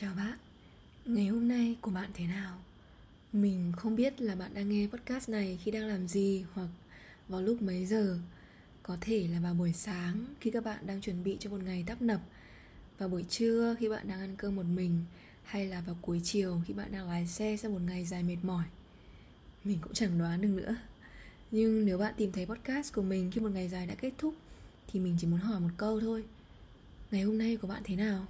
Chào bạn, ngày hôm nay của bạn thế nào? Mình không biết là bạn đang nghe podcast này khi đang làm gì hoặc vào lúc mấy giờ. Có thể là vào buổi sáng khi các bạn đang chuẩn bị cho một ngày tấp nập Vào buổi trưa khi bạn đang ăn cơm một mình Hay là vào cuối chiều khi bạn đang lái xe sau một ngày dài mệt mỏi. Mình cũng chẳng đoán được nữa. Nhưng nếu bạn tìm thấy podcast của mình khi một ngày dài đã kết thúc Thì mình chỉ muốn hỏi một câu thôi. Ngày hôm nay của bạn thế nào?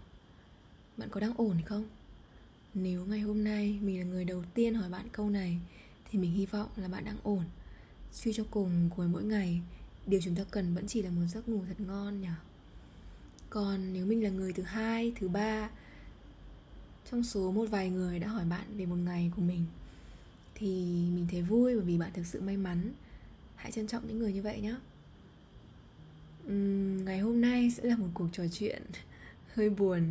Bạn có đang ổn không? Nếu ngày hôm nay mình là người đầu tiên hỏi bạn câu này thì mình hy vọng là bạn đang ổn. Suy cho cùng cuối mỗi ngày điều chúng ta cần vẫn chỉ là một giấc ngủ thật ngon nhỉ? Còn nếu mình là người thứ hai thứ ba trong số một vài người đã hỏi bạn về một ngày của mình thì mình thấy vui bởi vì bạn thực sự may mắn. Hãy trân trọng những người như vậy nhé. Uhm, ngày hôm nay sẽ là một cuộc trò chuyện hơi buồn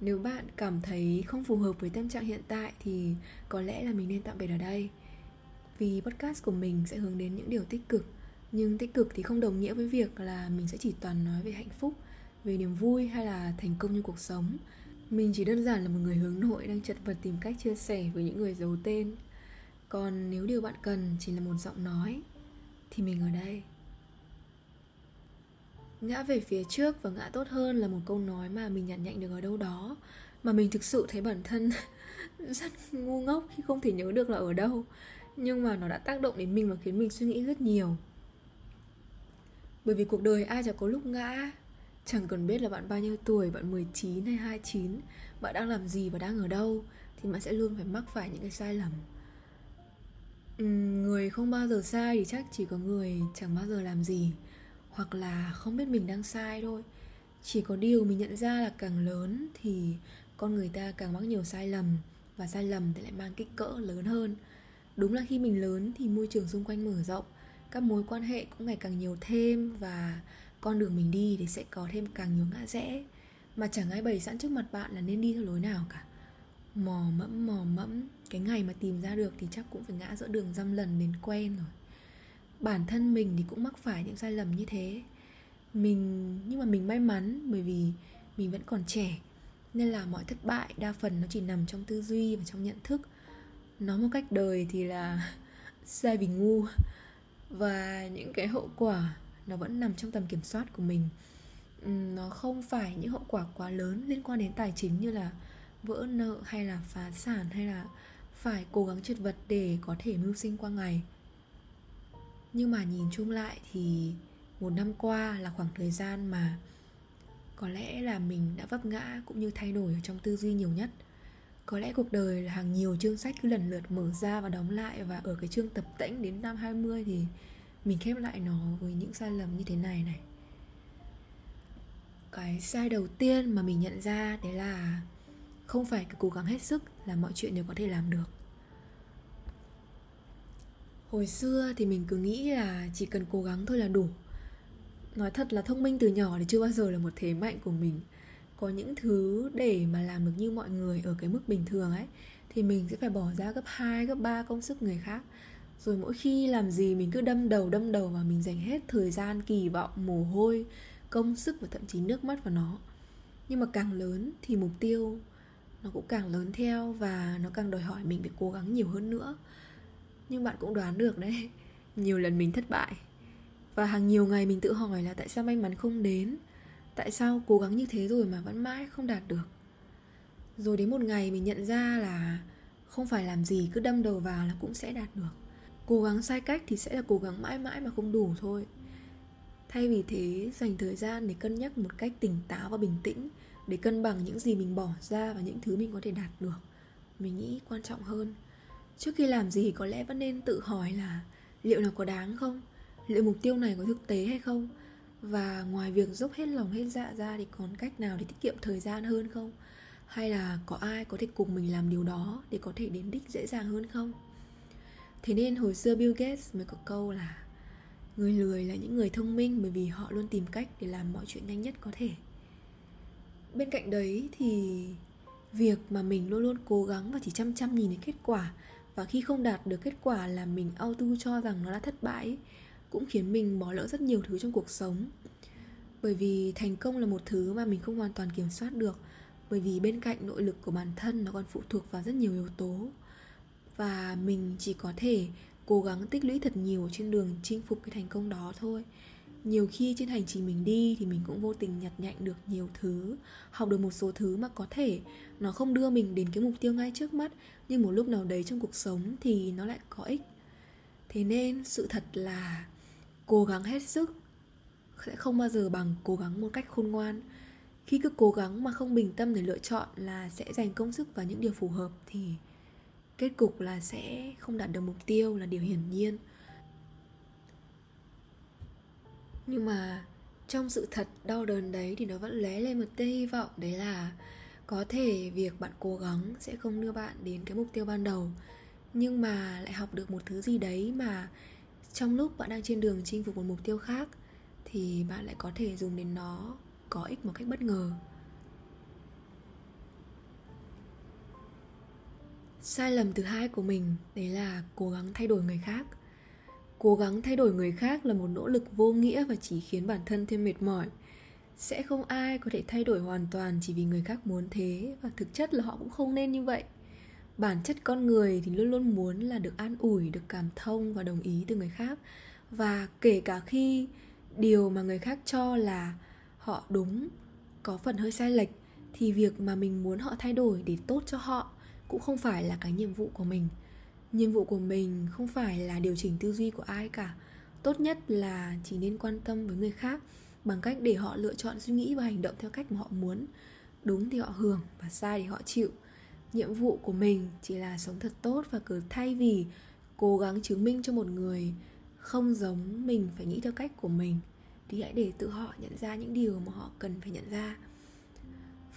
nếu bạn cảm thấy không phù hợp với tâm trạng hiện tại thì có lẽ là mình nên tạm biệt ở đây. Vì podcast của mình sẽ hướng đến những điều tích cực, nhưng tích cực thì không đồng nghĩa với việc là mình sẽ chỉ toàn nói về hạnh phúc, về niềm vui hay là thành công như cuộc sống. Mình chỉ đơn giản là một người hướng nội đang chật vật tìm cách chia sẻ với những người giấu tên. Còn nếu điều bạn cần chỉ là một giọng nói, thì mình ở đây ngã về phía trước và ngã tốt hơn là một câu nói mà mình nhận nhạnh được ở đâu đó mà mình thực sự thấy bản thân rất ngu ngốc khi không thể nhớ được là ở đâu. Nhưng mà nó đã tác động đến mình và khiến mình suy nghĩ rất nhiều. Bởi vì cuộc đời ai chẳng có lúc ngã. Chẳng cần biết là bạn bao nhiêu tuổi, bạn 19 hay 29 Bạn đang làm gì và đang ở đâu Thì bạn sẽ luôn phải mắc phải những cái sai lầm. Người không bao giờ sai thì chắc chỉ có người chẳng bao giờ làm gì hoặc là không biết mình đang sai thôi. Chỉ có điều mình nhận ra là càng lớn thì con người ta càng mắc nhiều sai lầm, và sai lầm thì lại mang kích cỡ lớn hơn. Đúng là khi mình lớn thì môi trường xung quanh mở rộng, các mối quan hệ cũng ngày càng nhiều thêm, và con đường mình đi thì sẽ có thêm càng nhiều ngã rẽ. Mà chẳng ai bày sẵn trước mặt bạn là nên đi theo lối nào cả. Mò mẫm mò mẫm, cái ngày mà tìm ra được thì chắc cũng phải ngã giữa đường dăm lần đến quen rồi bản thân mình thì cũng mắc phải những sai lầm như thế. Mình, nhưng mà mình may mắn bởi vì mình vẫn còn trẻ, nên là mọi thất bại đa phần nó chỉ nằm trong tư duy và trong nhận thức. Nói một cách đời thì là sai vì ngu. Và những cái hậu quả nó vẫn nằm trong tầm kiểm soát của mình. Nó không phải những hậu quả quá lớn liên quan đến tài chính như là vỡ nợ hay là phá sản hay là phải cố gắng trượt vật để có thể mưu sinh qua ngày nhưng mà nhìn chung lại thì một năm qua là khoảng thời gian mà có lẽ là mình đã vấp ngã cũng như thay đổi ở trong tư duy nhiều nhất. Có lẽ cuộc đời là hàng nhiều chương sách cứ lần lượt mở ra và đóng lại và ở cái chương tập tễnh đến năm 20 thì mình khép lại nó với những sai lầm như thế này này. Cái sai đầu tiên mà mình nhận ra đấy là không phải cứ cố gắng hết sức là mọi chuyện đều có thể làm được hồi xưa thì mình cứ nghĩ là chỉ cần cố gắng thôi là đủ. Nói thật là thông minh từ nhỏ thì chưa bao giờ là một thế mạnh của mình. Có những thứ để mà làm được như mọi người ở cái mức bình thường ấy thì mình sẽ phải bỏ ra gấp 2, gấp 3 công sức người khác. Rồi mỗi khi làm gì mình cứ đâm đầu đâm đầu và mình dành hết thời gian kỳ vọng mồ hôi công sức và thậm chí nước mắt vào nó. Nhưng mà càng lớn thì mục tiêu nó cũng càng lớn theo và nó càng đòi hỏi mình phải cố gắng nhiều hơn nữa nhưng bạn cũng đoán được đấy. Nhiều lần mình thất bại. Và hàng nhiều ngày mình tự hỏi là tại sao may mắn không đến? Tại sao cố gắng như thế rồi mà vẫn mãi không đạt được? Rồi đến một ngày mình nhận ra là không phải làm gì cứ đâm đầu vào là cũng sẽ đạt được. Cố gắng sai cách thì sẽ là cố gắng mãi mãi mà không đủ thôi. Thay vì thế, dành thời gian để cân nhắc một cách tỉnh táo và bình tĩnh, để cân bằng những gì mình bỏ ra và những thứ mình có thể đạt được, mình nghĩ quan trọng hơn trước khi làm gì có lẽ vẫn nên tự hỏi là liệu nó có đáng không? Liệu mục tiêu này có thực tế hay không? Và ngoài việc dốc hết lòng hết dạ ra thì còn cách nào để tiết kiệm thời gian hơn không? Hay là có ai có thể cùng mình làm điều đó để có thể đến đích dễ dàng hơn không? Thế nên hồi xưa bill gates mới có câu là người lười là những người thông minh bởi vì họ luôn tìm cách để làm mọi chuyện nhanh nhất có thể. Bên cạnh đấy thì việc mà mình luôn luôn cố gắng và chỉ chăm chăm nhìn đến kết quả và khi không đạt được kết quả là mình auto cho rằng nó là thất bại, cũng khiến mình bỏ lỡ rất nhiều thứ trong cuộc sống. Bởi vì thành công là một thứ mà mình không hoàn toàn kiểm soát được, bởi vì bên cạnh nội lực của bản thân nó còn phụ thuộc vào rất nhiều yếu tố. Và mình chỉ có thể cố gắng tích lũy thật nhiều trên đường chinh phục cái thành công đó thôi nhiều khi trên hành trình mình đi thì mình cũng vô tình nhặt nhạnh được nhiều thứ, học được một số thứ mà có thể nó không đưa mình đến cái mục tiêu ngay trước mắt, nhưng một lúc nào đấy trong cuộc sống thì nó lại có ích. Thế nên sự thật là cố gắng hết sức sẽ không bao giờ bằng cố gắng một cách khôn ngoan. Khi cứ cố gắng mà không bình tâm để lựa chọn là sẽ dành công sức vào những điều phù hợp thì kết cục là sẽ không đạt được mục tiêu là điều hiển nhiên. Nhưng mà trong sự thật đau đớn đấy thì nó vẫn lóe lên một tia hy vọng, đấy là có thể việc bạn cố gắng sẽ không đưa bạn đến cái mục tiêu ban đầu, nhưng mà lại học được một thứ gì đấy mà trong lúc bạn đang trên đường chinh phục một mục tiêu khác thì bạn lại có thể dùng đến nó có ích một cách bất ngờ. Sai lầm thứ hai của mình đấy là cố gắng thay đổi người khác cố gắng thay đổi người khác là một nỗ lực vô nghĩa và chỉ khiến bản thân thêm mệt mỏi. Sẽ không ai có thể thay đổi hoàn toàn chỉ vì người khác muốn thế, và thực chất là họ cũng không nên như vậy. Bản chất con người thì luôn luôn muốn là được an ủi, được cảm thông và đồng ý từ người khác. Và kể cả khi điều mà người khác cho là họ đúng, có phần hơi sai lệch, thì việc mà mình muốn họ thay đổi để tốt cho họ cũng không phải là cái nhiệm vụ của mình nhiệm vụ của mình không phải là điều chỉnh tư duy của ai cả. Tốt nhất là chỉ nên quan tâm với người khác bằng cách để họ lựa chọn suy nghĩ và hành động theo cách mà họ muốn. Đúng thì họ hưởng và sai thì họ chịu. Nhiệm vụ của mình chỉ là sống thật tốt và cứ thay vì cố gắng chứng minh cho một người không giống mình phải nghĩ theo cách của mình, thì hãy để tự họ nhận ra những điều mà họ cần phải nhận ra.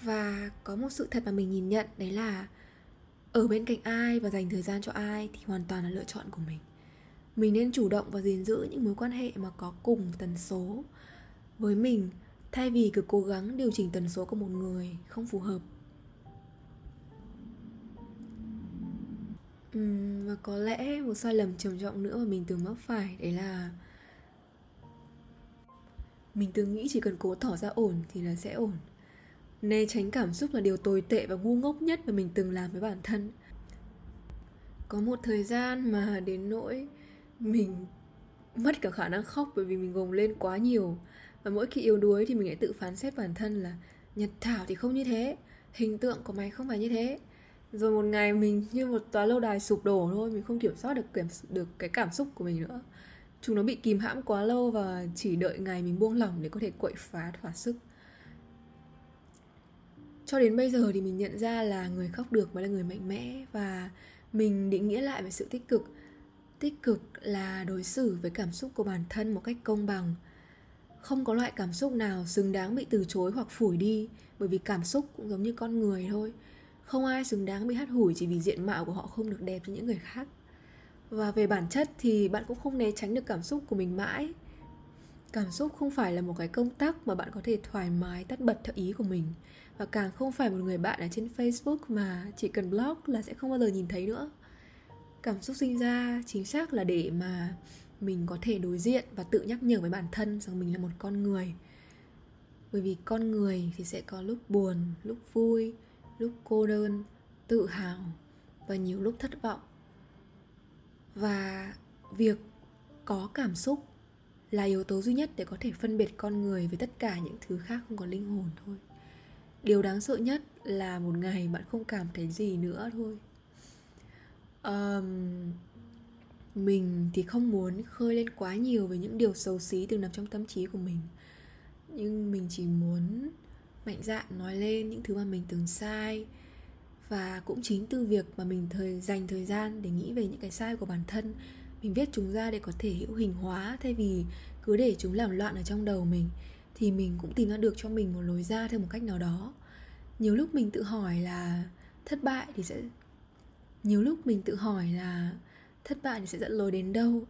Và có một sự thật mà mình nhìn nhận, đấy là ở bên cạnh ai và dành thời gian cho ai thì hoàn toàn là lựa chọn của mình. Mình nên chủ động và gìn giữ những mối quan hệ mà có cùng tần số. Với mình thay vì cứ cố gắng điều chỉnh tần số của một người không phù hợp. Uhm, và có lẽ một sai lầm trầm trọng nữa mà mình từng mắc phải đấy là mình từng nghĩ chỉ cần cố tỏ ra ổn thì là sẽ ổn. Né tránh cảm xúc là điều tồi tệ và ngu ngốc nhất mà mình từng làm với bản thân. Có một thời gian mà đến nỗi mình mất cả khả năng khóc bởi vì mình gồng lên quá nhiều. Và mỗi khi yếu đuối thì mình lại tự phán xét bản thân là Nhật Thảo thì không như thế Hình tượng của mày không phải như thế. Rồi một ngày mình như một tòa lâu đài sụp đổ thôi Mình không kiểm soát được, kiểm, được cái cảm xúc của mình nữa. Chúng nó bị kìm hãm quá lâu và chỉ đợi ngày mình buông lỏng để có thể quậy phá thỏa sức cho đến bây giờ thì mình nhận ra là người khóc được mới là người mạnh mẽ và mình định nghĩa lại về sự tích cực. Tích cực là đối xử với cảm xúc của bản thân một cách công bằng. Không có loại cảm xúc nào xứng đáng bị từ chối hoặc phủi đi, bởi vì cảm xúc cũng giống như con người thôi. Không ai xứng đáng bị hắt hủi chỉ vì diện mạo của họ không được đẹp như những người khác. Và về bản chất thì bạn cũng không né tránh được cảm xúc của mình mãi cảm xúc không phải là một cái công tắc mà bạn có thể thoải mái tắt bật theo ý của mình và càng không phải một người bạn ở trên Facebook mà chỉ cần block là sẽ không bao giờ nhìn thấy nữa. Cảm xúc sinh ra chính xác là để mà mình có thể đối diện và tự nhắc nhở với bản thân rằng mình là một con người. Bởi vì con người thì sẽ có lúc buồn, lúc vui, lúc cô đơn, tự hào và nhiều lúc thất vọng. Và việc có cảm xúc là yếu tố duy nhất để có thể phân biệt con người với tất cả những thứ khác không có linh hồn thôi. Điều đáng sợ nhất là một ngày bạn không cảm thấy gì nữa thôi. Um, mình thì không muốn khơi lên quá nhiều về những điều xấu xí từng nằm trong tâm trí của mình. Nhưng mình chỉ muốn mạnh dạn nói lên những thứ mà mình từng sai và cũng chính từ việc mà mình thời dành thời gian để nghĩ về những cái sai của bản thân mình viết chúng ra để có thể hữu hình hóa, thay vì cứ để chúng làm loạn ở trong đầu mình, thì mình cũng tìm ra được cho mình một lối ra theo một cách nào đó. Nhiều lúc mình tự hỏi là thất bại thì sẽ, nhiều lúc mình tự hỏi là thất bại thì sẽ dẫn lối đến đâu?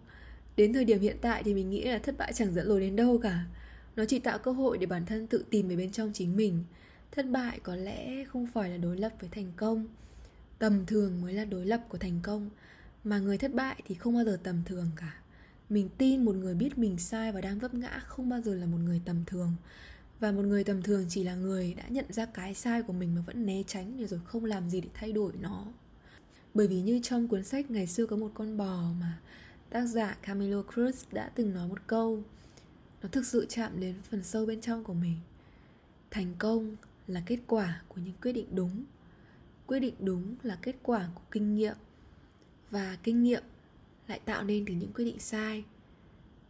Đến thời điểm hiện tại thì mình nghĩ là thất bại chẳng dẫn lối đến đâu cả. Nó chỉ tạo cơ hội để bản thân tự tìm về bên trong chính mình. Thất bại có lẽ không phải là đối lập với thành công, tầm thường mới là đối lập của thành công mà người thất bại thì không bao giờ tầm thường cả. Mình tin một người biết mình sai và đang vấp ngã không bao giờ là một người tầm thường. Và một người tầm thường chỉ là người đã nhận ra cái sai của mình mà vẫn né tránh rồi không làm gì để thay đổi nó. Bởi vì như trong cuốn sách ngày xưa có một con bò mà tác giả Camilo Cruz đã từng nói một câu, nó thực sự chạm đến phần sâu bên trong của mình. Thành công là kết quả của những quyết định đúng. Quyết định đúng là kết quả của kinh nghiệm và kinh nghiệm lại tạo nên từ những quyết định sai.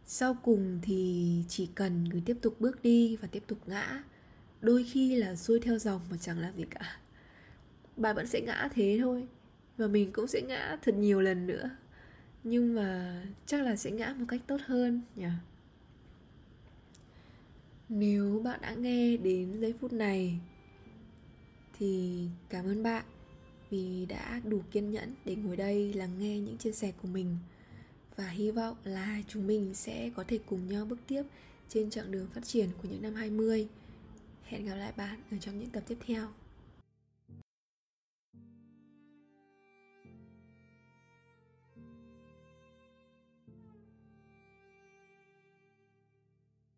Sau cùng thì chỉ cần cứ tiếp tục bước đi và tiếp tục ngã. Đôi khi là xuôi theo dòng mà chẳng làm gì cả. Bạn vẫn sẽ ngã thế thôi và mình cũng sẽ ngã thật nhiều lần nữa. Nhưng mà chắc là sẽ ngã một cách tốt hơn nhỉ? Nếu bạn đã nghe đến giây phút này thì cảm ơn bạn vì đã đủ kiên nhẫn để ngồi đây lắng nghe những chia sẻ của mình và hy vọng là chúng mình sẽ có thể cùng nhau bước tiếp trên chặng đường phát triển của những năm 20. Hẹn gặp lại bạn ở trong những tập tiếp theo.